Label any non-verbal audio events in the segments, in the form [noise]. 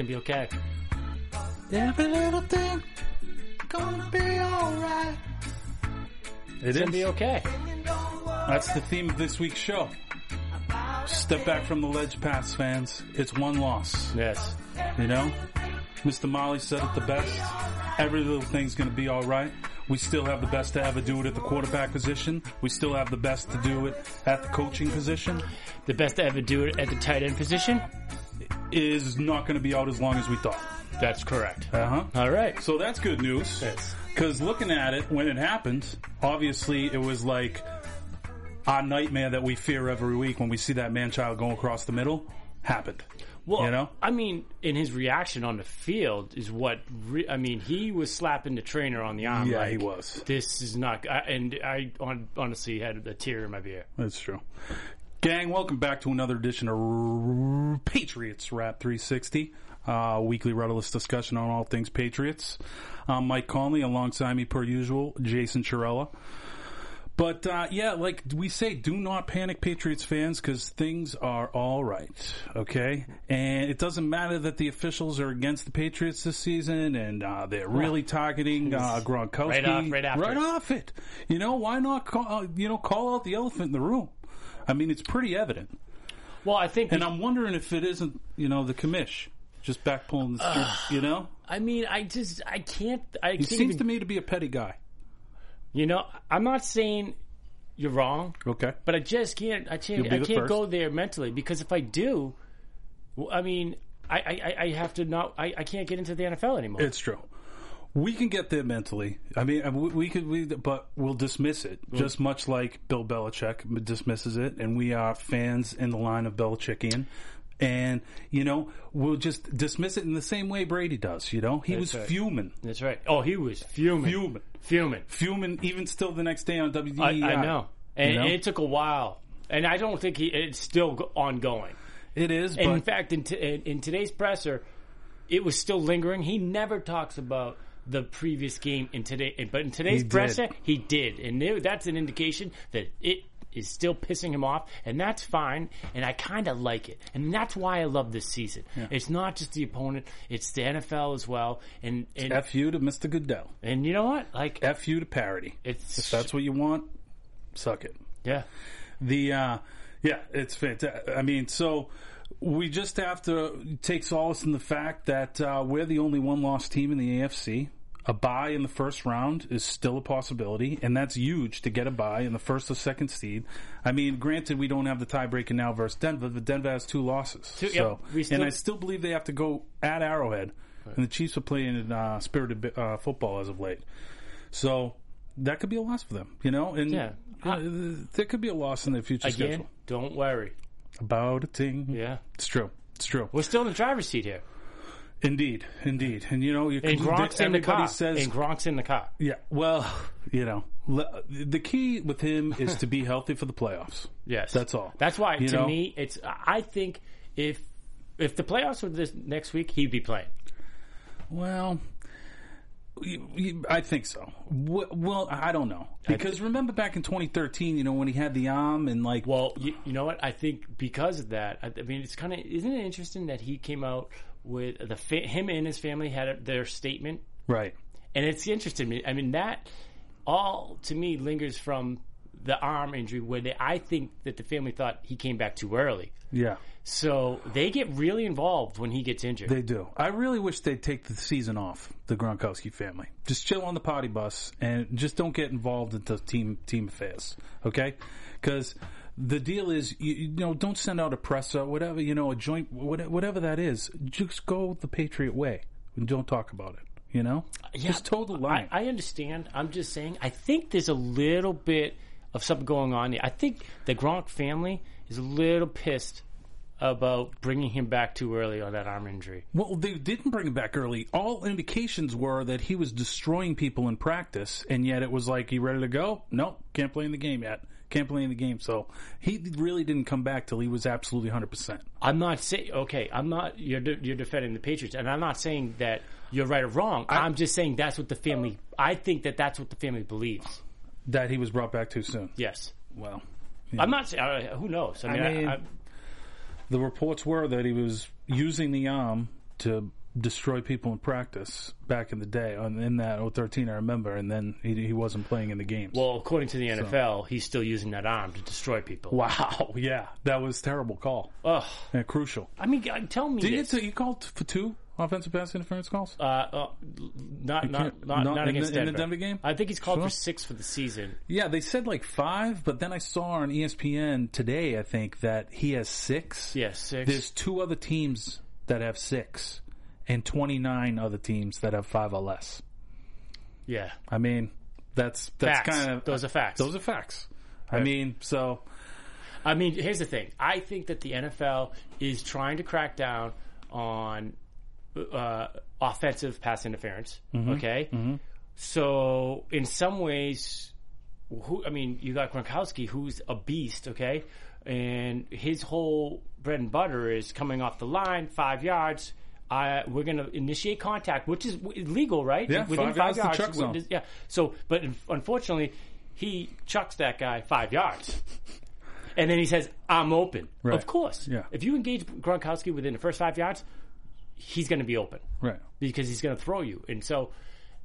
It's gonna be okay. Every little thing gonna be alright. It It's gonna be okay. That's the theme of this week's show. Step back from the ledge pass, fans. It's one loss. Yes. You know? Mr. Marley said it the best. Every little thing's gonna be alright. We still have the best to ever do it at the quarterback position. We still have the best to do it at the coaching position. The best to ever do it at the tight end position? Is not gonna be out as long as we thought. That's correct. Uh huh. All right. So that's good news. Yes. Because looking at it when it happened, obviously it was like our nightmare that we fear every week when we see that man child going across the middle happened. Well, You know? I mean, in his reaction on the field is what re- I mean. He was slapping the trainer on the arm. Yeah, like, he was. This is not. I, and I on, honestly had a tear in my beer. That's true. Gang, welcome back to another edition of Patriots Rap 360, uh, weekly rudderless discussion on all things Patriots. I'm Mike Conley, alongside me per usual, Jason Cherella. But uh, yeah, like we say, do not panic, Patriots fans, because things are all right. Okay, and it doesn't matter that the officials are against the Patriots this season, and uh, they're really targeting uh, Gronkowski Right off- right after. right off it. You know why not? Call, uh, you know, call out the elephant in the room. I mean, it's pretty evident, Well, I think. and I'm wondering if it isn't, you know, the commish just back pulling the string. you know, I mean, I just I can't. I he can't seems even, to me to be a petty guy. You know, I'm not saying you're wrong. Okay, But I just can't. I can't. I can't first. go there mentally because if I do, I mean, I, I, I have to not. I, I can't get into the NFL anymore. It's true. We can get there mentally. I mean, we, we could, we, but we'll dismiss it mm. just much like Bill Belichick dismisses it, and we are fans in the line of Belichickian. And you know, we'll just dismiss it in the same way Brady does. You know, he was right. fuming, That's right. Oh, he was fuming, fuming, fuming. fuming. Even still, the next day on WEEI. I, I know, and You know? it took a while, and I don't think he, it's still ongoing. it is. And in fact, in, t- in, in today's presser, it was still lingering. He never talks about the previous game in today, but in today's He did. presser, he did, and that's an indication that it is still pissing him off, and that's fine. And I kind of like it, and that's why I love this season. It's not just the opponent; it's the NFL as well. And and, F you to Mr. Goodell. and you know what? Like F you to parity. it's If that's what you want, suck it. yeah. The uh, yeah, it's fantastic. I mean, so we just have to take solace in the fact that uh, we're the only one loss team in the AFC. A buy in the first round is still a possibility, and that's huge to get a buy in the first or second seed. I mean, granted, we don't have the tiebreaker now versus Denver, but Denver has two losses. Two- so, yep, still- and I still believe they have to go at Arrowhead, and the Chiefs are playing in uh, spirited uh, football as of late. So that could be a loss for them, you know. And Yeah. uh, there could be a loss in their future Again, schedule. don't worry. About a thing. Yeah, It's true. It's true. we're still in the driver's seat here. Indeed. Indeed. And you know, you And Gronk's in the car. says, and Gronk's in the car. yeah. Well, [laughs] you know, le- the key with him is to be [laughs] healthy for the playoffs. Yes, That's all. That's why, You to know? me, it's. I think if if the playoffs were this next week, he'd be playing. Well, I think so. Well, I don't know because remember back in 2013, you know, when he had the arm and like, Well, you, you know what? I think because of that, I, I mean, it's kind of isn't it interesting that he came out with the fa- him and his family had their statement, right? and it's interesting. Me. I mean, that all to me lingers from the arm injury, where they, I think that the family thought he came back too early. Yeah, So they get really involved when he gets injured. they do. I really wish they'd take the season off. The Gronkowski family just chill on the potty bus and just don't get involved into team team affairs. Okay, because the deal is, you, you know, don't send out a presser, whatever, you know, a joint, whatever, that is. Just go the Patriot way and don't talk about it. You know, just toe the line. I, I understand. I'm just saying. I think there's a little bit of something going on. here. I think the Gronk family is a little pissed about bringing him back too early on that arm injury. Well, they didn't bring him back early. All indications were that he was destroying people in practice, and yet it was like, "You ready to go? Nope, can't play in the game yet. Can't play in the game." So he really didn't come back till he was absolutely hundred percent. I'm not saying okay. I'm not. You're de- you're defending the Patriots, and I'm not saying that you're right or wrong. I, am just saying that's what the family. I think that that's what the family believes. That he was brought back too soon. Yes. Well, I'm not saying. Uh, who knows? I mean, I mean- I, the reports were that he was using the arm to destroy people in practice back in the day. On in that 013, I remember, and then he, he wasn't playing in the games. well, according to the NFL, he's still using that arm to destroy people. wow, [laughs] yeah, that was a terrible call. Ugh. Yeah, crucial. I mean, tell me Did you, this. to, you called for two offensive pass interference calls? Uh, uh, not not not, not not in against the- in the Denver. Denver game? I think he's called Sure. for six for the season. Yeah, they said like five, but then I saw on ESPN today, I think, that he has six. Yeah, six. There's two other teams that have six, and 29 other teams that have five or less. yeah, I mean, that's that's facts. kind of those are facts. those are facts. I mean, so I mean, here's the thing. I think that the NFL is trying to crack down on uh, offensive pass interference. Mm-hmm. Okay, so in some ways, who I mean, you got Gronkowski, who's a beast. Okay, and his whole bread and butter is coming off the line, five yards. I, we're going to initiate contact, which is legal, right? Yeah, within five yards to chuck zone. Yeah. So, but unfortunately, he chucks that guy five yards. And then he says, I'm open. Right. Of course. Yeah. If you engage Gronkowski within the first five yards, he's going to be open right. because he's going to throw you. And so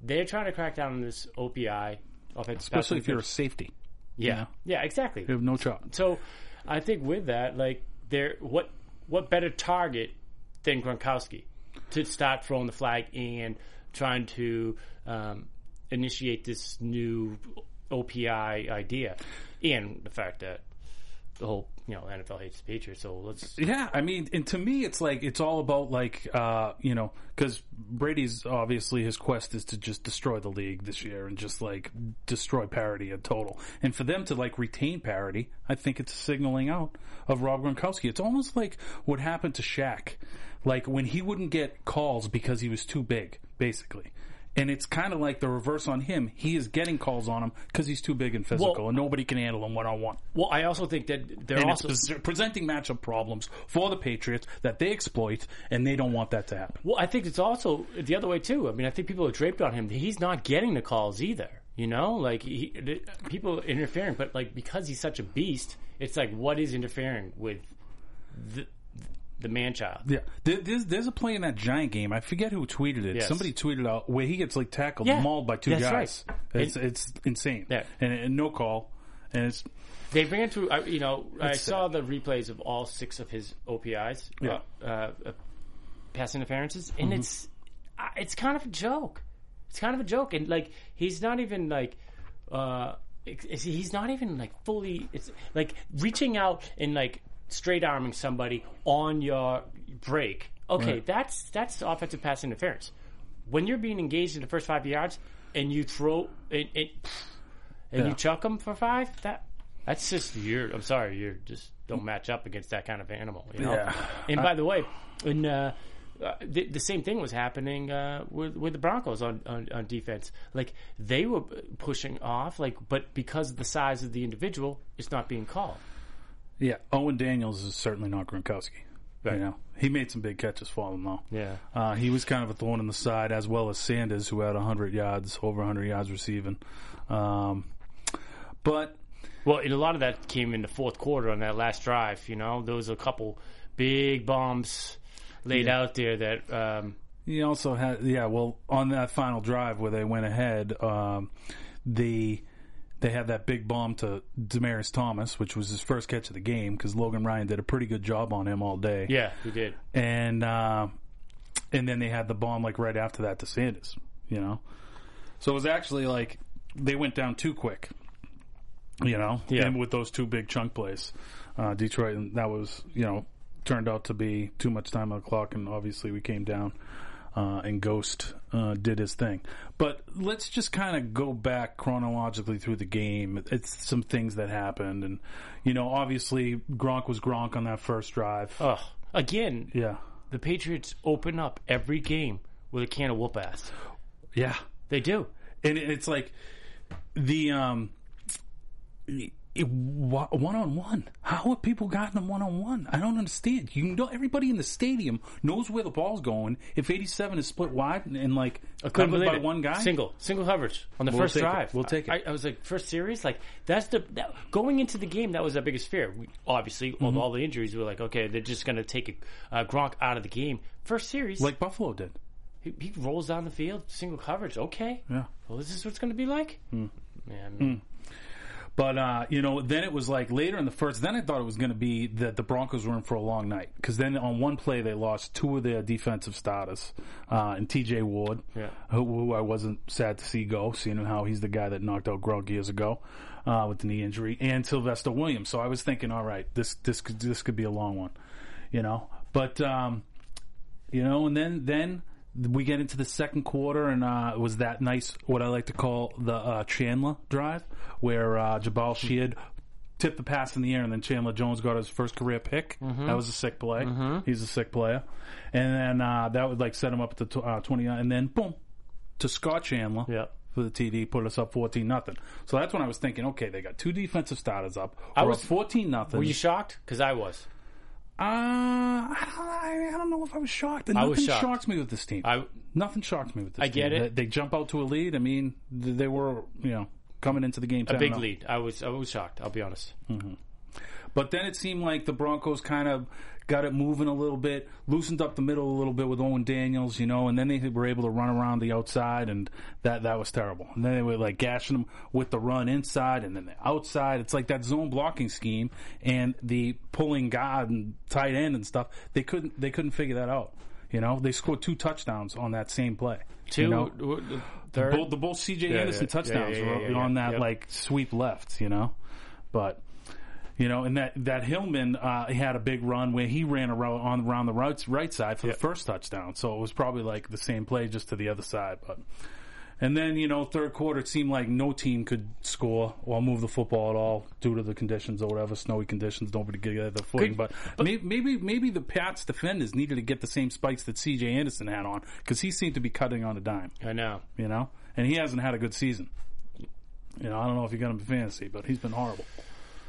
they're trying to crack down on this OPI, offensive Especially if you're a safety, yeah, yeah, exactly. you have no shot. So I think with that, like, there, what what better target than Gronkowski to start throwing the flag and trying to um, initiate this new OPI idea, and the fact that the whole you know NFL hates the Patriots. So let's Yeah, I mean, and to me, it's like it's all about like uh, you know, because Brady's obviously his quest is to just destroy the league this year and just like destroy parity in total. And for them to like retain parity, I think it's a signaling out of Rob Gronkowski. It's almost like what happened to Shaq, like when he wouldn't get calls because he was too big, basically. And it's kind of like the reverse on him. He is getting calls on him because he's too big and physical, Well- and nobody can handle him one on one. Well, I also think that they're And also presenting matchup problems for the Patriots that they exploit, and they don't want that to happen. Well, I think it's also the other way too. I mean, I think people are draped on him. He's not getting the calls either. You know, like he, the- people interfering, but like because he's such a beast, it's like what is interfering with the the man child? Yeah, there, there's there's a play in that Giant game. I forget who tweeted it. Yes. Somebody tweeted out where he gets like tackled, Yeah, mauled by two that's guys. right. It's it's insane. Yeah. And, and no call, and it's They bring it to I- you know. I It's saw the replays of all six of his OPIs, Yeah. uh, uh, pass interferences, and it's uh, it's kind of a joke. It's kind of a joke, and like he's not even like. Uh, he's not even like fully. It's like reaching out and like straight arming somebody on your break. Okay, Right. that's that's offensive pass interference. When you're being engaged in the first five yards and you throw it, it and Yeah. you chuck them for five, that that's just you're. I'm sorry, you're just don't match up against that kind of animal. You know. Yeah. And by the way, in uh, uh, the, the same thing was happening uh, with with the Broncos on, on on defense. Like they were pushing off, like but because of the size of the individual, it's not being called. Yeah. Owen Daniels is certainly not Gronkowski. Right. You know, he made some big catches for them though. Yeah. Uh, he was kind of a thorn in the side, as well as Sanders, who had 100 yards, over 100 yards receiving. Um, but Well, and a lot of that came in the fourth quarter on that last drive. You know, there was a couple big bombs laid Yeah. out there that. Um, He also had, yeah. Well, on that final drive where they went ahead, um, the they had that big bomb to Demaryius Thomas, which was his first catch of the game because Logan Ryan did a pretty good job on him all day. yeah, he did. and uh, and then they had the bomb like right after that to Sanders. You know, so it was actually like they went down too quick. You know, Yeah. and with those two big chunk plays, uh, Detroit, and that was you know turned out to be too much time on the clock, and obviously we came down. Uh, and Ghost uh, did his thing, but let's just kind of go back chronologically through the game. It's some things that happened, and you know, obviously Gronk was Gronk on that first drive. Ugh. Again, Yeah, the Patriots open up every game with a can of whoop ass. yeah, They do. and it's like the um one on one. How have people gotten them one on one? I don't understand. You know, everybody in the stadium knows where the ball's going. If eighty seven is split wide and, and like I couldn't believe by it. one guy, Single, single coverage on the We'll first take it. drive. We'll take it. I, I was like, first series, like that's the that, going into the game. That was our biggest fear. We, obviously, Mm-hmm. with all the injuries, we were like, okay, they're just going to take uh, Gronk out of the game. First series, like Buffalo did. he, he rolls down the field, single coverage. Okay, Yeah. well, is this what it's going to be like? Hmm. Man, But uh, you know, then it was like later in the first. Then I thought it was going to be that the Broncos were in for a long night because then on one play they lost two of their defensive starters, uh, and T.J. Ward, Yeah. who, who I wasn't sad to see go, seeing how he's the guy that knocked out Gronk years ago uh, with the knee injury, and Sylvester Williams. So I was thinking, all right, this this could this could be a long one, you know. But um, you know, and then then we get into the second quarter, and uh, it was that nice, what I like to call the uh, Chandler drive, where uh, Jabaal Sheard tipped the pass in the air, and then Chandler Jones got his first career pick. Mm-hmm. That was a sick play. He's a sick player, and then uh, that would like set him up at the tw- uh, twenty nine, and then boom to Scott Chandler. Yeah. For the TD, put us up fourteen nothing. So that's when I was thinking, okay, they got two defensive starters up. I was- fourteen nothing. were you shocked? Because I was. Uh, I don't, I, I don't know if I was shocked. Nothing was shocked. shocks me with this team. I Nothing shocks me with this. I get team. it. They, they jump out to a lead. I mean, they were you know coming into the game a 10 big lead. I was I was shocked. I'll be honest. But then it seemed like the Broncos kind of got it moving a little bit, loosened up the middle a little bit with Owen Daniels, you know, and then they were able to run around the outside, and that that was terrible. And then they were like gashing them with the run inside and then the outside. It's like that zone blocking scheme and the pulling guard and tight end and stuff. They couldn't they couldn't figure that out. You know, they scored two touchdowns on that same play. Two, you know? w- w- third. both the both CJ Yeah, Anderson yeah, touchdowns yeah, yeah, were yeah, yeah, on that yep. like sweep left, you know. But you know, and that that Hillman uh, had a big run where he ran around on around the right right side for Yeah. the first touchdown. So it was probably like the same play just to the other side, but. And then, you know, third quarter, it seemed like no team could score or move the football at all due to the conditions or whatever, snowy conditions, nobody could get the footing. But, maybe, maybe, maybe the Pats defenders needed to get the same spikes that C.J. Anderson had on because he seemed to be cutting on a dime I know. you know, and he hasn't had a good season. You know, I don't know if you got him in fantasy, but he's been horrible.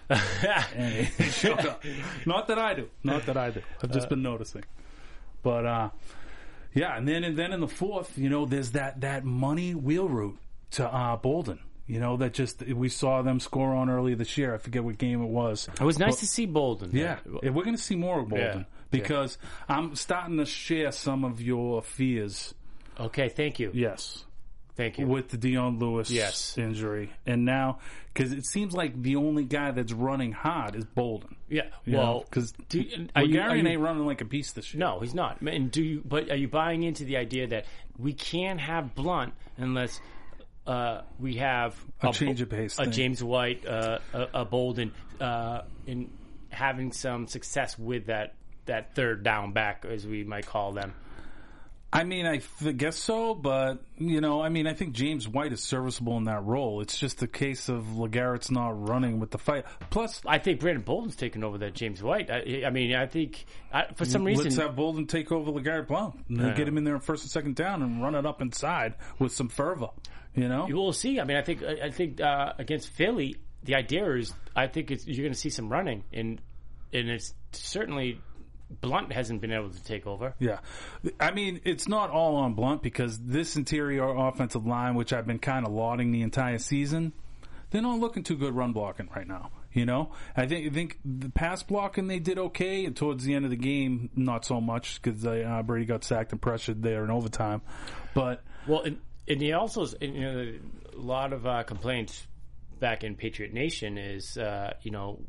And showed up. Not that I do. Not that I do. I've just been noticing. But uh, yeah, and then and then in the fourth, you know, there's that that money wheel route to uh, Bolden. You know, that just we saw them score on earlier this year. I forget what game it was. It was nice But- to see Bolden. yeah, Yeah, we're going to see more of Bolden Yeah. because I'm starting to share some of your fears. Okay. Thank you. Yes, Thank you. with the Dion Lewis Yes. injury, and now because it seems like the only guy that's running hot is Bolden. yeah. Well, because do you- are you- are Gary ain't running like a beast this year. No, he's not. And do you? But are you buying into the idea that we can't have Blount unless uh, we have A change of pace a thing. James White, uh, a, a Bolden, uh, in having some success with that that third down back, as we might call them. I mean, I th- guess so, but you know, I mean, I think James White is serviceable in that role. It's just a case of LeGarrette's not running with the fight. Plus, I think Brandon Bolden's taken over that James White. I, I mean, I think I, for some reason let's have Bolden take over LeGarrette Blount and Yeah. get him in there first and second down and run it up inside with some fervor. You know, you will see. I mean, I think I I think uh, against Philly, the idea is I think it's, you're going to see some running, and and it's certainly Blount hasn't been able to take over. Yeah. I mean, it's not all on Blount because this interior offensive line, which I've been kind of lauding the entire season, they're not looking too good run blocking right now. You know, I think I think the pass blocking they did okay, and towards the end of the game, not so much because uh, Brady got sacked and pressured there in overtime. But Well, and, and he also, you know, a lot of uh, complaints back in Patriot Nation is, uh, you know,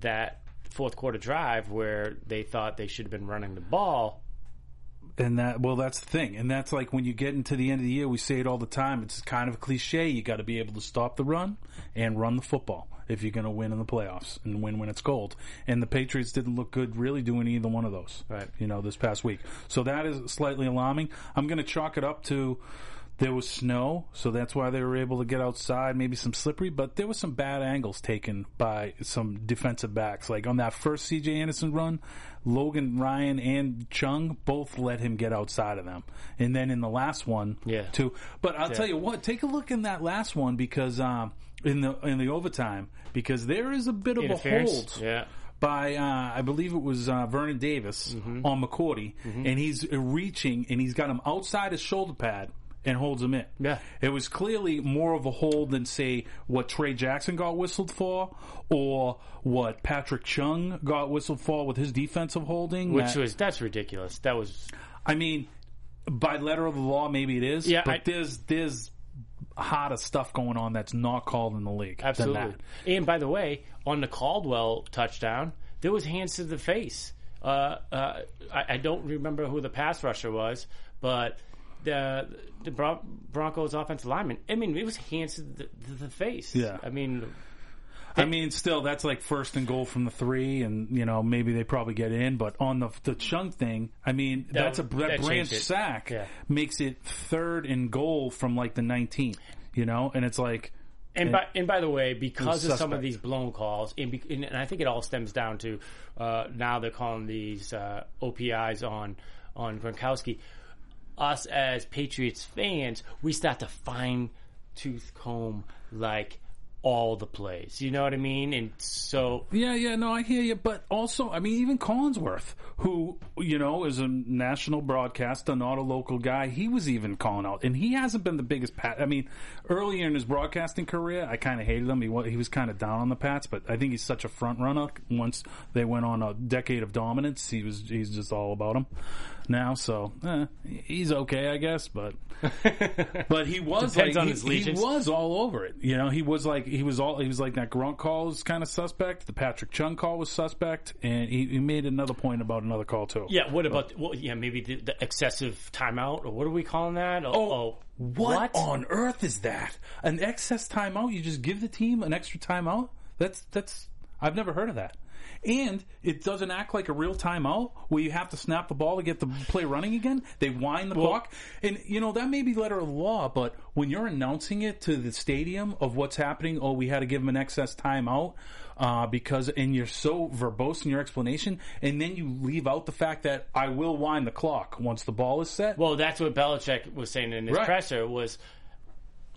that fourth quarter drive where they thought they should have been running the ball. And that, well, that's the thing. And that's like when you get into the end of the year, we say it all the time. It's kind of a cliche. You got to be able to stop the run and run the football if you're going to win in the playoffs and win when it's cold. And the Patriots didn't look good really doing either one of those. Right. You know, this past week. So that is slightly alarming. I'm going to chalk it up to there was snow, so that's why they were able to get outside, maybe some slippery, but there was some bad angles taken by some defensive backs. Like on that first CJ Anderson run, Logan Ryan and Chung both let him get outside of them. And then in the last one, Yeah. too. But I'll tell you what, take a look in that last one because um, in the in the overtime because there is a bit of a hold Yeah. by uh, I believe it was uh, Vernon Davis Mm-hmm. on McCourty, and he's reaching and he's got him outside his shoulder pad and holds him in. Yeah. it was clearly more of a hold than say what Trey Jackson got whistled for, or what Patrick Chung got whistled for with his defensive holding. Which that- was that's ridiculous. That was I mean, by letter of the law, maybe it is. Yeah, but I- there's there's hotter stuff going on that's not called in the league. absolutely. that. And by the way, on the Caldwell touchdown, there was hands to the face. Uh, uh, I, I don't remember who the pass rusher was, but the the Bron- Broncos offensive lineman. I mean, it was hands to the, to the face. Yeah. I mean, I mean, still, that's like first and goal from the three, and you know maybe they probably get in. But on the the Chung thing, I mean, that's a that that branch sack Yeah. makes it third and goal from like the 19. You know, and it's like And by and by the way, because of some of these blown calls, and, be, and, and I think it all stems down to uh, now they're calling these uh, OPIs on on Gronkowski. Us as Patriots fans, we start to fine tooth comb like all the plays. You know what I mean? And so Yeah, yeah, no, I hear you. But also, I mean, even Collinsworth, who, you know, is a national broadcaster, not a local guy, he was even calling out. And he hasn't been the biggest Pat. I mean, earlier in his broadcasting career, I kind of hated him. He was, he was kind of down on the Pats, but I think he's such a front runner. Once they went on a decade of dominance, he was, he's just all about him now. So, eh, he's okay, I guess. But, [laughs] but he was Depends like, on he, his he was all over it. You know, he was like he was all he was like that Gronk call was kind of suspect. The Patrick Chung call was suspect, and he, he made another point about another call too. yeah, what about well, yeah maybe the, the excessive timeout or what are we calling that? Oh, Oh, what, on earth is that? An excess timeout? You just give the team an extra timeout? That's that's I've never heard of that. And it doesn't act like a real timeout where you have to snap the ball to get the play running again. They wind the clock. And, you know, that may be letter of the law, but when you're announcing it to the stadium of what's happening, oh, we had to give them an excess timeout, uh, because, and you're so verbose in your explanation, and then you leave out the fact that I will wind the clock once the ball is set. Well, that's what Belichick was saying in his Right. presser was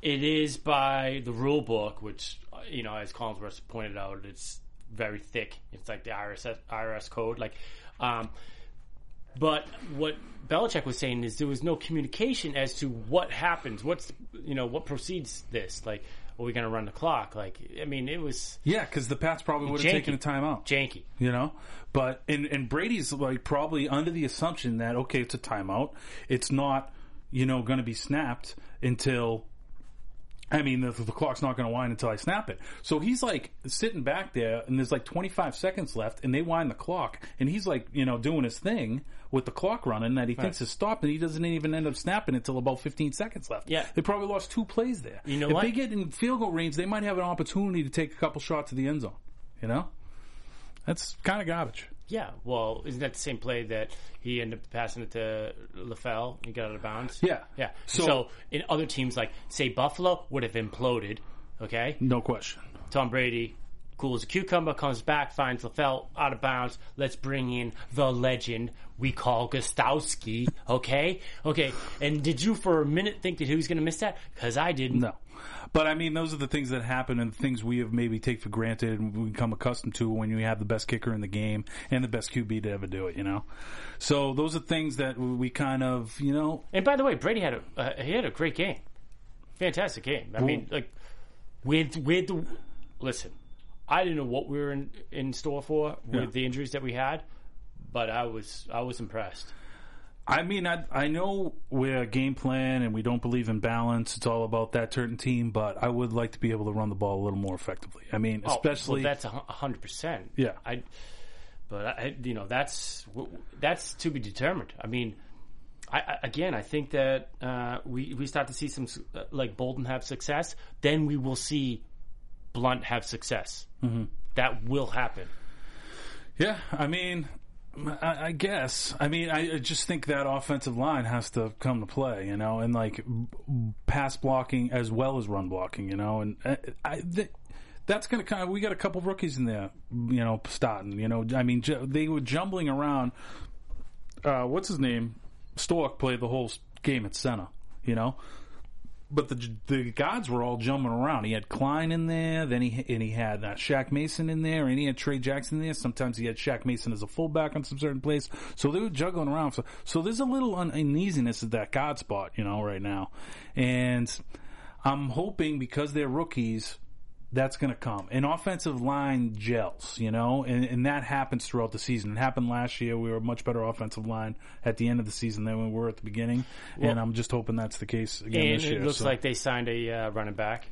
it is by the rule book, which you know, as Collinsworth pointed out, it's very thick. It's like the IRS IRS code, like. Um, but what Belichick was saying is there was no communication as to what happens, what's you know what proceeds this. Like, are we going to run the clock? Like, I mean, it was Yeah, because the Pats probably would have taken a timeout. janky. you know but and and brady's like probably under the assumption that okay it's a timeout it's not you know going to be snapped until I mean, the, the clock's not going to wind until I snap it. So he's like sitting back there, and there's like 25 seconds left, and they wind the clock, and he's like, you know, doing his thing with the clock running that he thinks is stopped, and he doesn't even end up snapping until about 15 seconds left. Yeah. they probably lost two plays there. You know if what? they get in field goal range, they might have an opportunity to take a couple shots to the end zone. You know, that's kind of garbage. Yeah, well, isn't that the same play that he ended up passing it to LaFell and got out of bounds? Yeah. Yeah. So- So, in other teams, like, say, Buffalo would have imploded, okay? No question. Tom Brady, cool as a cucumber, comes back, finds LaFell out of bounds. Let's bring in the legend we call Gostkowski, okay? Okay, and did you for a minute think that he was going to miss that? Because I didn't. No. But I mean, those are the things that happen and things we have maybe take for granted and we become accustomed to when you have the best kicker in the game and the best QB to ever do it, you know? So those are things that we kind of, you know, And by the way, Brady had a uh, he had a great game, fantastic game. I mean, like with with the, listen, I didn't know what we were in, in store for with Yeah. the injuries that we had, but I was I was impressed. I mean, I, I know we're a game plan and we don't believe in balance. It's all about that certain team, but I would like to be able to run the ball a little more effectively. I mean, Oh, especially. well, that's a hundred percent. Yeah. I. But I, you know, that's that's to be determined. I mean, I, I, again, I think that uh, we we start to see some uh, like Bolden have success, then we will see Blount have success. Mm-hmm. That will happen. Yeah, I mean, I, I guess. I mean, I just think that offensive line has to come to play, you know, and like pass blocking as well as run blocking, you know, and I, I th- that's going to kind of. We got a couple rookies in there, you know, starting. You know, I mean, they were jumbling around. Uh, what's his name? Stork played the whole game at center, you know. But the the guards were all jumping around. He had Kline in there, then he and he had uh, Shaq Mason in there, and he had Trey Jackson in there. Sometimes he had Shaq Mason as a fullback on some certain plays. So they were juggling around. So so there's a little uneasiness at that guard spot, you know, right now. And I'm hoping because they're rookies, that's going to come. An offensive line gels, you know, and, and that happens throughout the season. It happened last year. We were a much better offensive line at the end of the season than we were at the beginning. and I'm just hoping that's the case again this year. it looks so. like they signed a uh, running back.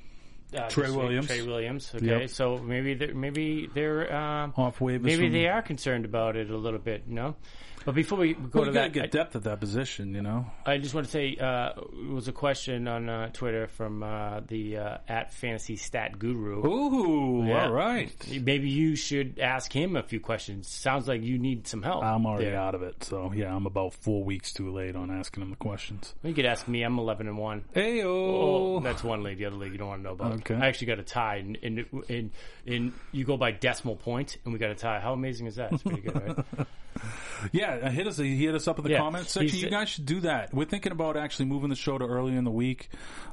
Uh, Trey Williams. Trey Williams. Okay, Yep. so maybe they're, maybe they're um, Off waivers Maybe from- they are concerned about it a little bit, you know. But before we go well, to you got to that, get depth at that position, you know. I just want to say uh, it was a question on uh, Twitter from uh, the uh, at Fantasy Stat Guru. Ooh, Yeah. all right. Maybe you should ask him a few questions. Sounds like you need some help. I'm already there. out of it, so yeah, I'm about four weeks too late on asking him the questions. You could ask me. I'm 11 and one. Hey, Oh, that's one league. The other league you don't want to know about. Okay. I actually got a tie, and and, and and you go by decimal point, and we got a tie. How amazing is that? It's pretty good, right? [laughs] Yeah, uh, hit us. He hit us up in the Yeah. comments section. You guys should do that. We're thinking about actually moving the show to early in the week.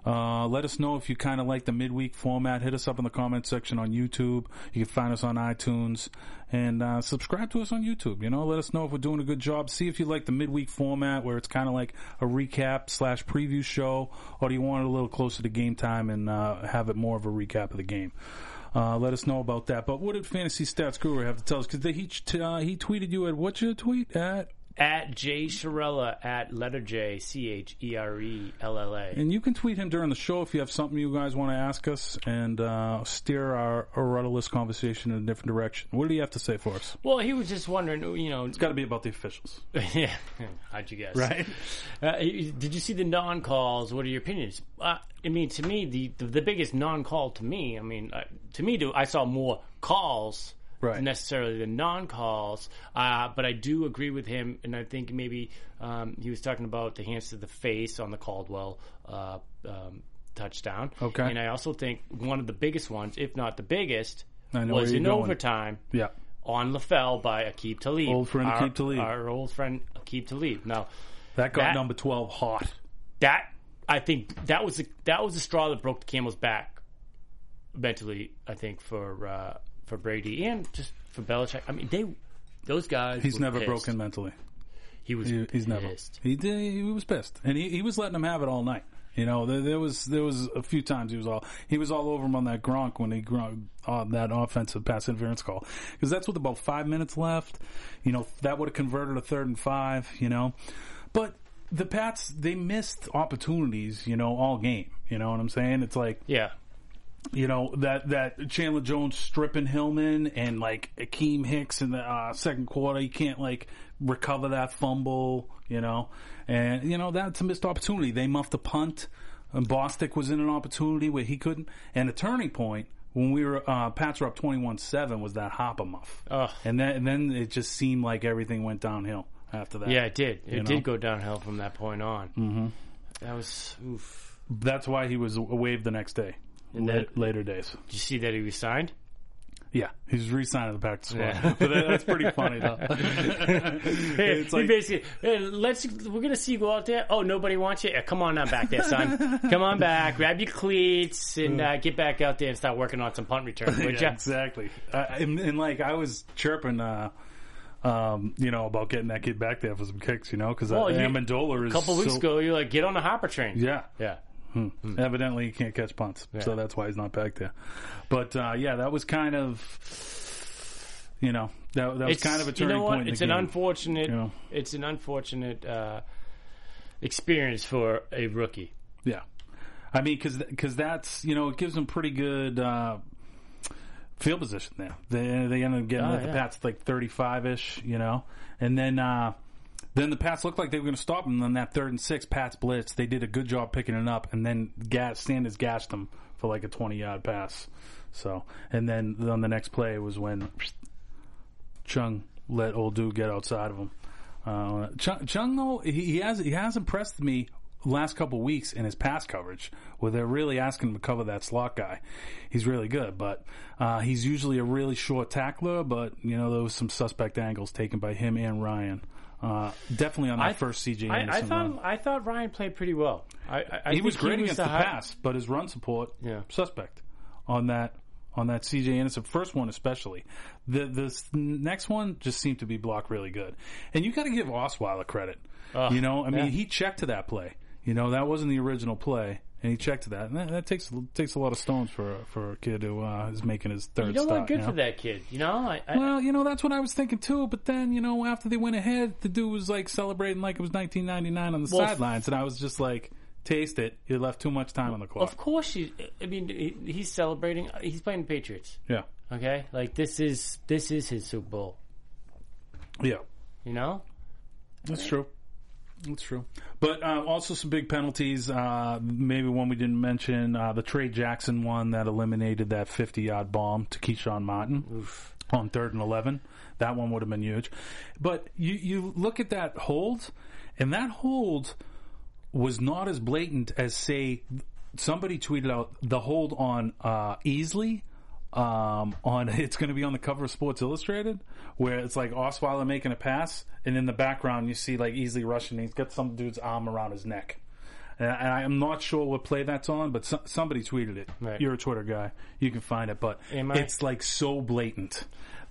Uh, let us know if you kind of like the midweek format. Hit us up in the comments section on YouTube. You can find us on iTunes and uh, subscribe to us on YouTube. You know, let us know if we're doing a good job. See if you like the midweek format where it's kind of like a recap slash preview show, or do you want it a little closer to game time and uh, have it more of a recap of the game? Uh, let us know about that. But what did Fantasy Stats Guru have to tell us? Because he uh, he tweeted you at what's your tweet at? At Jay Cherella at letter J C H E R E L L A. And you can tweet him during the show if you have something you guys want to ask us and uh, steer our, our rudderless conversation in a different direction. What do you have to say for us? Well, he was just wondering, you know, It's got to be about the officials, [laughs] yeah. How'd you guess? right? Uh, did you see the non-calls? What are your opinions? Uh, I mean, to me, the the, the biggest non-call to me, I mean, uh, to me, do I saw more calls Right. necessarily the non-calls. Uh, but I do agree with him, and I think maybe um, he was talking about the hands to the face on the Caldwell uh, um, touchdown. Okay. and I also think one of the biggest ones, if not the biggest, was in going. overtime Yeah. on LaFell by Aqib Talib. Old friend our, Aqib Talib. Our old friend Aqib Talib. Now, That got That- number 12 hot. that I think that was the, that was the straw that broke the camel's back mentally. I think for uh, for Brady and just for Belichick. I mean, they those guys. He's never pissed. broken mentally. He was. He, he's never. pissed. He did. He was pissed, and he, he was letting him have it all night. You know, there, there was there was a few times he was all he was all over him on that Gronk when he Gronk on that offensive pass interference call because that's with about five minutes left. You know that would have converted a third and five. You know, but the Pats they missed opportunities. You know, all game. You know what I'm saying? It's like Yeah. You know that that Chandler Jones stripping Hillman and like Akiem Hicks in the uh, second quarter. You can't like recover that fumble, you know, and you know that's a missed opportunity. They muffed a punt. And Bostic was in an opportunity where he couldn't. And the turning point when we were uh, Pats were up twenty one seven was that Harper muff, Ugh. and then and then it just seemed like everything went downhill after that. Yeah, it did. It know? did go downhill from that point on. Mm-hmm. That was. Oof. that's why he was waived the next day. And La- that- later days. Did you see that he was signed? Yeah, he's re-signing the practice squad. Yeah. but that, that's pretty funny though. [laughs] Hey, it's he like basically, hey, let's. We're gonna see you go out there. Oh, nobody wants you. Yeah, come on now, back there, son. come on back, grab your cleats, and uh, get back out there and start working on some punt return. Yeah, ya? [laughs] exactly. Uh, and, and like I was chirping, uh, um, you know, about getting that kid back there for some kicks, you know, because Well, uh, you- Amendola is A couple weeks so- ago, you're like, get on the Harper train. Yeah, Yeah. Evidently he can't catch punts, so that's why he's not back there. But uh, yeah, that was kind of, you know, that, that was kind of a you know what? point. in It's an unfortunate. you know. It's an unfortunate uh, experience for a rookie. Yeah, I mean, because because that's you know it gives them pretty good uh, field position there. They they end up getting Oh, the yeah. Pats like thirty five ish, you know, and then uh, Then the Pats looked like they were going to stop him. And then that third and six, Pats blitz. They did a good job picking it up, and then gas, Sanders gashed them for like a twenty yard pass. So, and then on the next play was when Chung let old dude get outside of him. Uh, Chung, Chung though he, he has he has impressed me last couple weeks in his pass coverage, where they're really asking him to cover that slot guy. He's really good, but uh, he's usually a really short tackler. But you know there was some suspect angles taken by him and Ryan. Uh, definitely on that I- first CJ I, Anderson I thought run. I thought Ryan played pretty well. I, I, I he was great was against the, high- pass, but his run support Yeah. suspect on that on that CJ Anderson first one especially. The the next one just seemed to be blocked really good, and you got to give Osweiler credit. Ugh, you know, I mean, yeah. he checked to that play. You know, that wasn't the original play. And he checked that, and that, that takes takes a lot of stones for for a kid who uh, is making his third You know start. what? Good you for that kid. You know, I, I, Well, you know, that's what I was thinking too. But then, you know, after they went ahead, the dude was like celebrating like it was 1999 on the Well, sidelines, and I was just like, "Taste it." You left too much time on the clock. of course, you, I mean, he, he's celebrating. He's playing the Patriots. Yeah, Okay, like this is this is his Super Bowl. yeah. You know, That's true. That's true. But uh, also some big penalties. Uh, maybe one we didn't mention. Uh, the Trey Jackson one that eliminated that 50 yard bomb to Keshawn Martin on third and 11. That one would have been huge. But you, you look at that hold, and that hold was not as blatant as, say, somebody tweeted out the hold on uh, Easley. Um, on [laughs] it's going to be on the cover of Sports Illustrated, where it's like Osweiler making a pass, and in the background you see like Easley rushing. He's got some dude's arm around his neck, and I, I'm not sure what play that's on, but so, somebody tweeted it. Right. You're a Twitter guy, you can find it, but it's like so blatant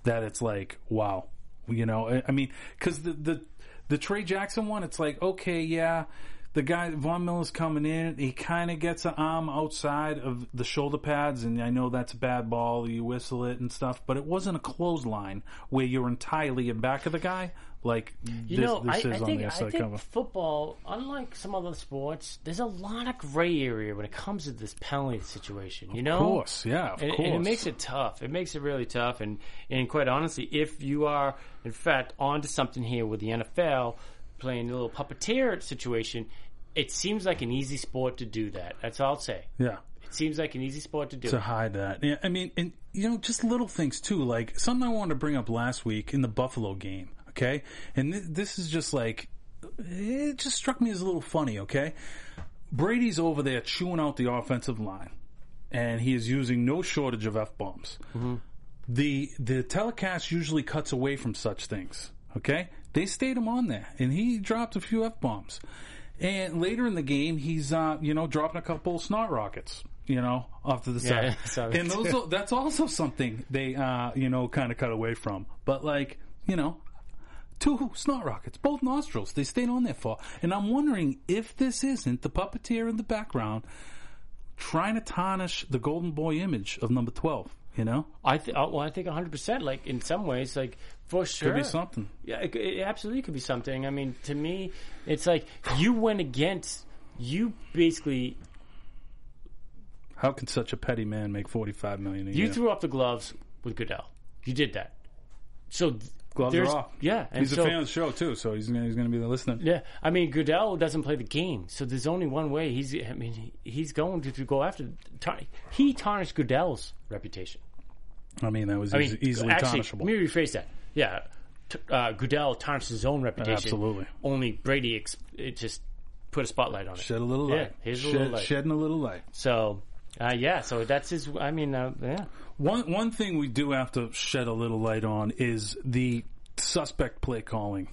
that it's like wow, you know. I, I mean, because the the the Trey Jackson one, it's like okay, yeah. The guy Von Miller's coming in. He kind of gets an arm outside of the shoulder pads, and I know that's a bad ball. You whistle it and stuff, but it wasn't a clothesline where you're entirely in back of the guy, like you this, know, this I, is I on think the I outside think cover. football, unlike some other sports, there's a lot of gray area when it comes to this penalty situation. You know, Of course, yeah, of and, course. and it makes it tough. It makes it really tough. And and quite honestly, if you are in fact onto something here with the NFL playing a little puppeteer situation, it seems like an easy sport to do that. That's all I'll say. yeah. It seems like an easy sport to do. to hide that. Yeah, I mean, and you know, just little things too. Like something I wanted to bring up last week in the Buffalo game. Okay, and th- this is just like it just struck me as a little funny. Okay, Brady's over there chewing out the offensive line, and he is using no shortage of f bombs. Mm-hmm. The the telecast usually cuts away from such things. Okay, they stayed him on there, and he dropped a few f bombs. And later in the game, he's uh, you know dropping a couple snot rockets, you know, off to the Yeah, side. [laughs] That and those that's also something they uh, you know kind of cut away from. But like you know, two snot rockets, both nostrils, they stayed on there for. And I'm wondering if this isn't the puppeteer in the background trying to tarnish the golden boy image of number twelve. You know, I th- oh, uh, well, I think 100. percent Like in some ways, like for sure, could be something. Yeah, it, it absolutely could be something. I mean, to me, it's like you went against. You basically How can such a petty man make forty five million a you year? threw off the gloves with Goodell. You did that. So th- Gloves there's, are off. Yeah, and He's so, a fan of the show too, so he's gonna, he's going to be listening. Yeah, I mean Goodell doesn't play the game, so there's only one way. He's, I mean, he- he's going to, to go after. Tar- he tarnished Goodell's reputation. I mean, that was I mean, easily actually, tarnishable. let me rephrase that. Yeah, t- uh, Goodell tarnished his own reputation. Absolutely. Only Brady ex- it just put a spotlight on it. Shed a little Yeah, light. here's a Shed- little light. Shedding a little light. So, uh, yeah, so that's his. I mean, uh, yeah. One one thing we do have to shed a little light on is the suspect play calling.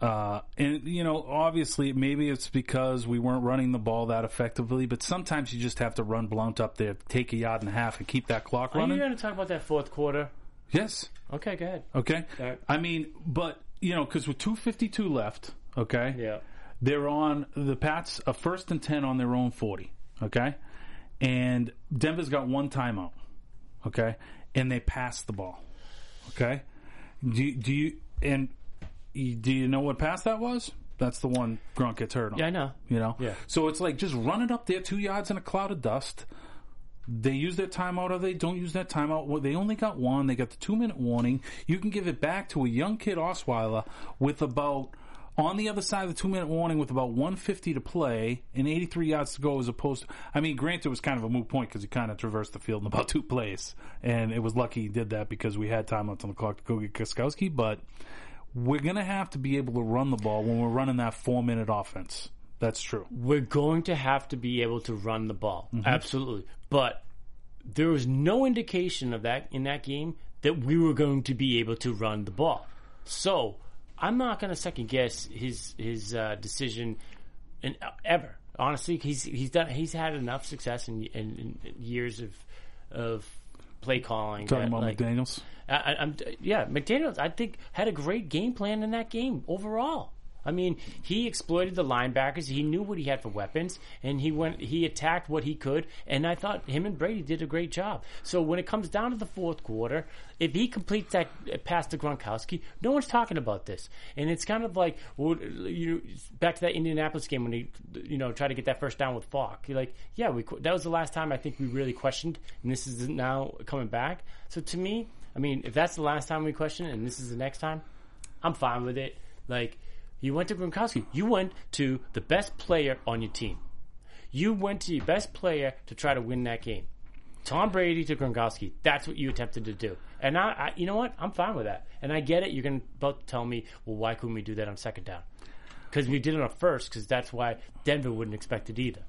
Uh, and you know, obviously, maybe it's because we weren't running the ball that effectively. But sometimes you just have to run Blount up there, take a yard and a half, and keep that clock Are you running. going to talk about that fourth quarter? Yes. Okay, go ahead. Okay. Right. I mean, but you know, because with two fifty two left, okay. Yeah. They're on the Pats a first and ten on their own forty. Okay, and Denver's got one timeout. Okay, and they pass the ball. Okay, do do you and do you know what pass that was? That's the one Gronk gets hurt on. Yeah, I know. You know. Yeah. So it's like just run it up there, two yards in a cloud of dust. They use their timeout or they don't use that timeout. Well, They only got one. They got the two minute warning. You can give it back to a young kid Osweiler with about on the other side of the two minute warning with about 150 to play and 83 yards to go as opposed to, I mean, granted, it was kind of a moot point because he kind of traversed the field in about [laughs] two plays. And it was lucky he did that because we had time left on the clock to go get Gostkowski. But we're going to have to be able to run the ball when we're running that four minute offense. That's true. We're going to have to be able to run the ball. Mm-hmm. Absolutely. But there was no indication of that in that game that we were going to be able to run the ball. So I'm not going to second guess his his uh, decision in, ever. Honestly, he's he's done he's had enough success in, in, in years of of play calling. Talking that, about like, McDaniels. I, I- I'm yeah, McDaniel's. I think had a great game plan in that game overall. I mean, he exploited the linebackers. He knew what he had for weapons, and he went. He attacked what he could, and I thought him and Brady did a great job. So when it comes down to the fourth quarter, if he completes that uh, pass to Gronkowski, no one's talking about this. And it's kind of like you back to that Indianapolis game when he, you know, tried to get that first down with Faulk. You're like, yeah, we that was the last time I think we really questioned, and this is now coming back. So to me, I mean, if that's the last time we question and this is the next time, I'm fine with it. Like, you went to Gronkowski. You went to the best player on your team. You went to your best player to try to win that game. Tom Brady to Gronkowski. That's what you attempted to do. And I, I you know what? I'm fine with that. And I get it. You're going to both tell me, well, why couldn't we do that on second down? Because we did it on first, because that's why Denver wouldn't expect it either.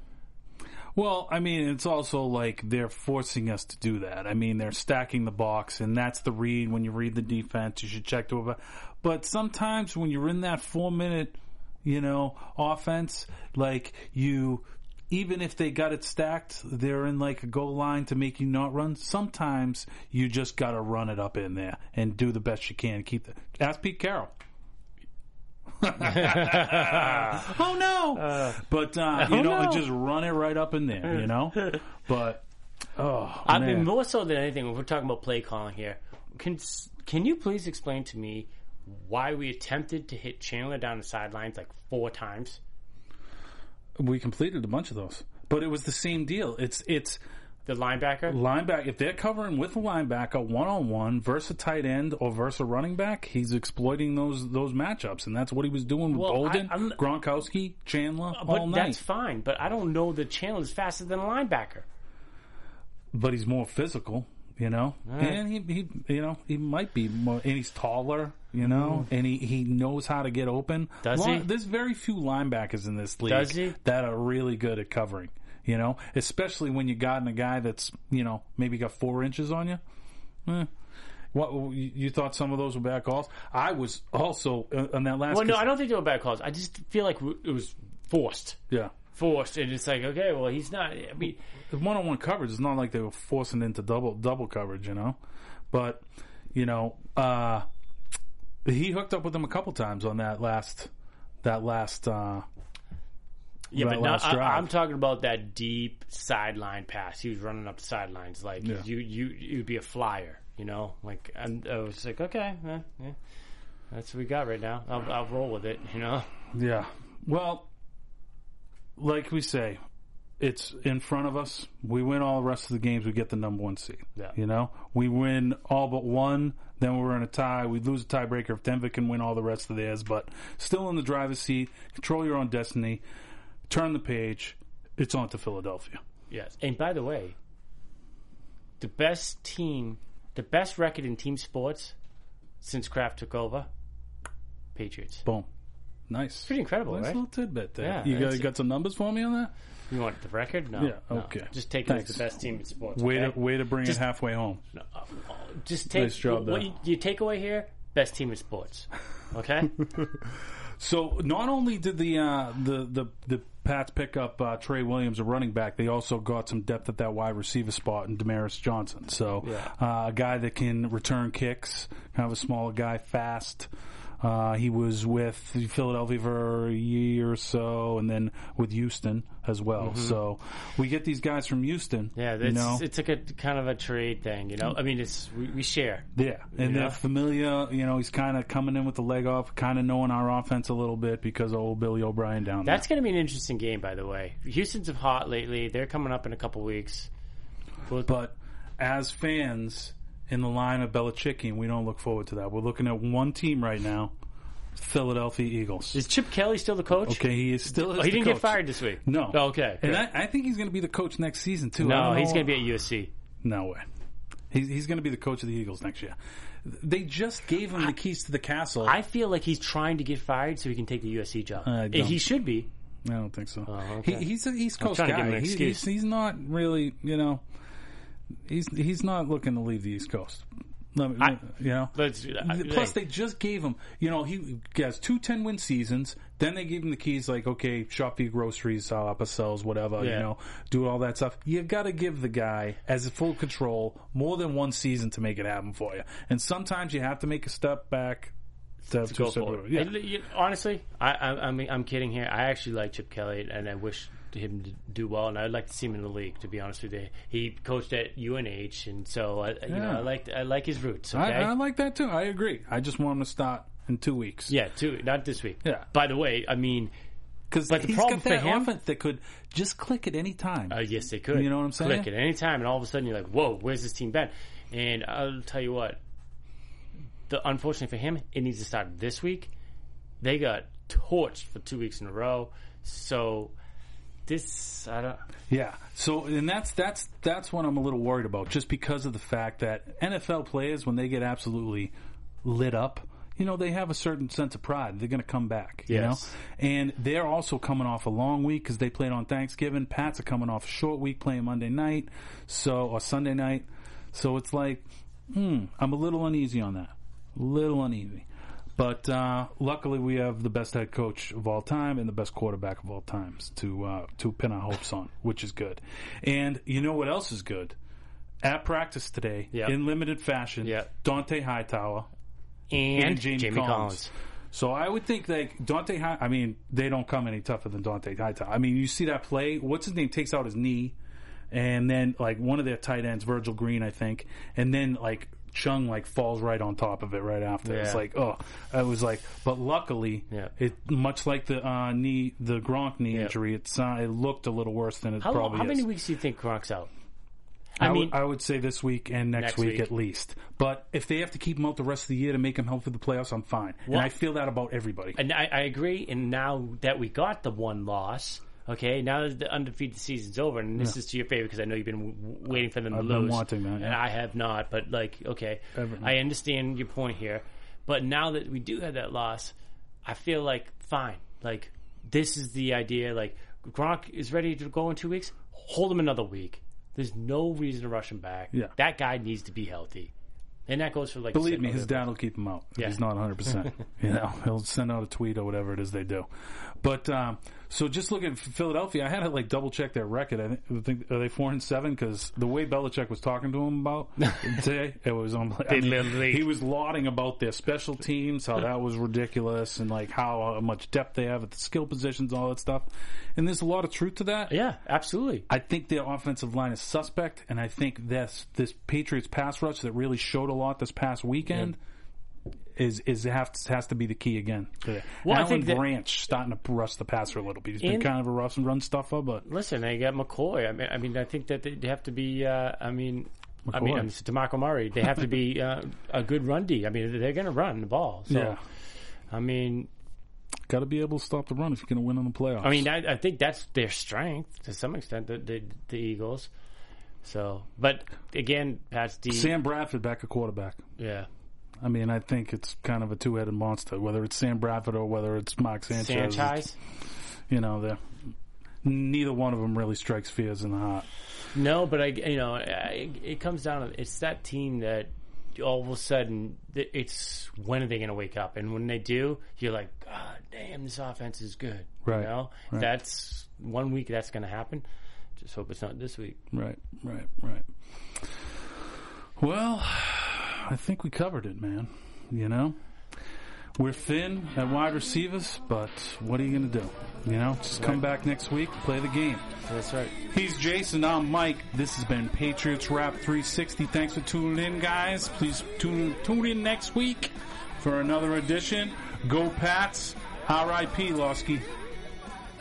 Well, I mean, it's also like they're forcing us to do that. I mean, they're stacking the box, and that's the read. When you read the defense, you should check to it. But sometimes when you're in that four minute, you know, offense, like you, even if they got it stacked, they're in like a goal line to make you not run. Sometimes you just got to run it up in there and do the best you can. Keep the ask Pete Carroll. [laughs] oh no! but uh, you oh, know, no. just run it right up in there. You know, but oh I man. mean, more so than anything, when we're talking about play calling here, can can you please explain to me why we attempted to hit Chandler down the sidelines like four times? we completed a bunch of those, but it was the same deal. It's it's The linebacker. linebacker. If they're covering with a linebacker one on one versus a tight end or versus a running back, he's exploiting those those matchups, and that's what he was doing with Well, Bolden, I- Gronkowski, Chandler But all night. that's fine. But I don't know that Chandler's faster than a linebacker. but he's more physical, you know, and he, he, you know, he might be more, and he's taller, you know, and he, he knows how to get open. Mm. Does Li- he? There's very few linebackers in this league Does he? that are really good at covering, you know, especially when you got in a guy that's, you know, maybe got four inches on you. Eh. What you thought some of those were bad calls? I was also uh, on that last. Well, no, I don't think they were bad calls. I just feel like it was forced, yeah, forced, and it's like, okay, well, he's not. I mean, one-on-one coverage is not like they were forcing into double double coverage, you know. But you know, uh, he hooked up with them a couple times on that last that last. Uh, yeah, but not, I, I'm talking about that deep sideline pass. He was running up the sidelines like Yeah. you, you, you'd be a flyer, you know. Like and I was like, okay, eh, yeah, that's what we got right now. I'll, I'll roll with it, you know. yeah. Well, like we say, it's in front of us. We win all the rest of the games. We get the number one seed. Yeah. You know, we win all but one. Then we're in a tie. We lose a tiebreaker if Denver can win all the rest of theirs, but still in the driver's seat. Control your own destiny. Turn the page. It's on to Philadelphia. Yes. And by the way, the best team, the best record in team sports since Kraft took over, Patriots. Boom. Nice. Pretty incredible, Nice right? little tidbit there. Yeah, you got, you got some numbers for me on that? You want the record? No. Yeah, no. okay. Just take it as the best team in sports. Way okay? to way to bring Just- it halfway home. No, uh, just take Nice job what you, your takeaway here. Best team in sports. Okay. [laughs] So not only did the uh, the the the Pats pick up uh, Trey Williams, a running back, they also got some depth at that wide receiver spot in Damaris Johnson. So uh, a guy that can return kicks, kind of a smaller guy, fast. Uh, he was with Philadelphia for a year or so, and then with Houston as well. So we get these guys from Houston. Mm-hmm. Yeah, you it's, know, it's like a kind of a trade thing, you know. I mean, it's we, we share. Yeah, and they're familiar. You know, he's kind of coming in with the leg off, kind of knowing our offense a little bit because of old Billy O'Brien down there. That's going to be an interesting game, by the way. Houston's have hot lately. They're coming up in a couple weeks. But as fans in the line of Belichick, and we don't look forward to that. We're looking at one team right now, Philadelphia Eagles. Is Chip Kelly still the coach? Okay, he is still. Oh, he didn't get fired this week. No. Okay. And. I, I think he's going to be the coach next season too. No, he's going to be at USC. No way. He's, he's going to be the coach of the Eagles next year. They just gave him the keys to the castle. I feel like he's trying to get fired so he can take the USC job. I he should be. I don't think so. Oh, okay. he, he's an East Coast trying to give him guy. He- he's, he's not really, you know, he's he's not looking to leave the East Coast. Let me- I- you know. Let's. I- Plus, hey, they just gave him, you know, he has two 10 win seasons. Then they gave him the keys, like, okay, shop for your groceries, uh, upper cells, whatever, you know, do all that stuff. You got to give the guy, as a full control, more than one season to make it happen for you. And sometimes you have to make a step back to, to go forward. Yeah. Honestly, I, I, I mean, I'm kidding here. I actually like Chip Kelly, and I wish him to do well. And I'd like to see him in the league. To be honest with you, he coached at UNH, and so I, you know, I like I like his roots. Okay, I, I like that too. I agree. I just want him to start in two weeks. yeah, two, Not this week. Yeah. By the way, I mean, Because the he's problem got that for him- offense that could just click at any time. uh, yes, they could. You know what I'm saying? Click at any time, and all of a sudden you're like, "Whoa, where's this team been?" And I'll tell you what. The unfortunately for him, it needs to start this week. They got torched for two weeks in a row, so this I don't. Yeah. So, and that's that's that's what I'm a little worried about, just because of the fact that NFL players, when they get absolutely lit up, you know, they have a certain sense of pride. They're going to come back. You know, and they're also coming off a long week because they played on Thanksgiving. Pats are coming off a short week, playing Monday night, so or Sunday night. So it's like, hmm, I'm a little uneasy on that. A little uneasy. But uh, luckily, we have the best head coach of all time and the best quarterback of all times to uh, to pin our hopes on, which is good. And you know what else is good? At practice today, Yep. in limited fashion, Yep. Dont'a Hightower And, and Jamie, Jamie, Collins. Collins. So I would think that Dont'a, High, I mean, they don't come any tougher than Dont'a Hightower. I mean, you see that play. What's his name takes out his knee, and then like one of their tight ends, Virgil Green, I think, and then like Chung like falls right on top of it right after. It's like oh, I was like, but luckily, Yeah. it much like the uh, knee, the Gronk knee Yeah. injury, it's uh, it looked a little worse than it How, probably how is. many weeks do you think Gronk's out? I, I would- mean, I would say this week and next, Next week, week. at least. But if they have to keep him out the rest of the year to make him help for the playoffs, I'm fine. Well- and I feel that about everybody. and I, I agree. And now that we got the one loss, okay, now that the undefeated season's over, and this is to your favor because I know you've been w- waiting for them to I've lose. been wanting that, and. I have not. But like, okay, Everton. I understand your point here. But now that we do have that loss, I feel like fine. Like this is the idea. Like Gronk is ready to go in two weeks. Hold him another week. There's no reason to rush him back. Yeah. that guy needs to be healthy, and that goes for like Believe me, his dad will keep him out. If Yeah. He's not 100%. [laughs] you know, he'll send out a tweet or whatever it is they do. But, um, so just looking at Philadelphia, I had to like double check their record. I think, are they four and seven? Because the way Belichick was talking to him about [laughs] today, it was on. I mean, he was lauding about their special teams, how that was ridiculous, and like how uh, much depth they have at the skill positions, all that stuff. And there's a lot of truth to that. Yeah, absolutely. I think their offensive line is suspect, and I think this this Patriots pass rush that really showed a lot this past weekend is is have has to be the key again. Well, I think that- Branch starting to rush the passer a little bit. He's been In- kind of a rough and run stuffer, but Listen, they got McCoy. I mean, I mean, I think that they have to be. Uh, I mean, I mean, McCoy. I'm Demarco Murray. They have to be [laughs] uh, a good run D. I mean, they're going to run the ball. So, yeah, I mean, got to be able to stop the run if you're going to win in the playoffs. I mean, I, I think that's their strength to some extent. The the, the Eagles. So, but again, Pat's D. Sam Bradford back at quarterback. yeah, I mean, I think it's kind of a two headed monster, whether it's Sam Bradford or whether it's Mark Sanchez. Sanchez. You know, neither one of them really strikes fears in the heart. No, but I, you know, I, it comes down to it's that team that all of a sudden it's when are they going to wake up? And when they do, you're like, God damn, this offense is good. Right, You know, right. that's one week that's going to happen. Just hope it's not this week. Right, right, right. Well, I think we covered it, man. You know? We're thin at wide receivers, but what are you going to do? You know, just come back next week, play the game. That's right. He's Jason, I'm Mike. This has been Patriots Wrap 360. Thanks for tuning in, guys. Please tune, tune in next week for another edition. Go Pats. R.I.P. Losky.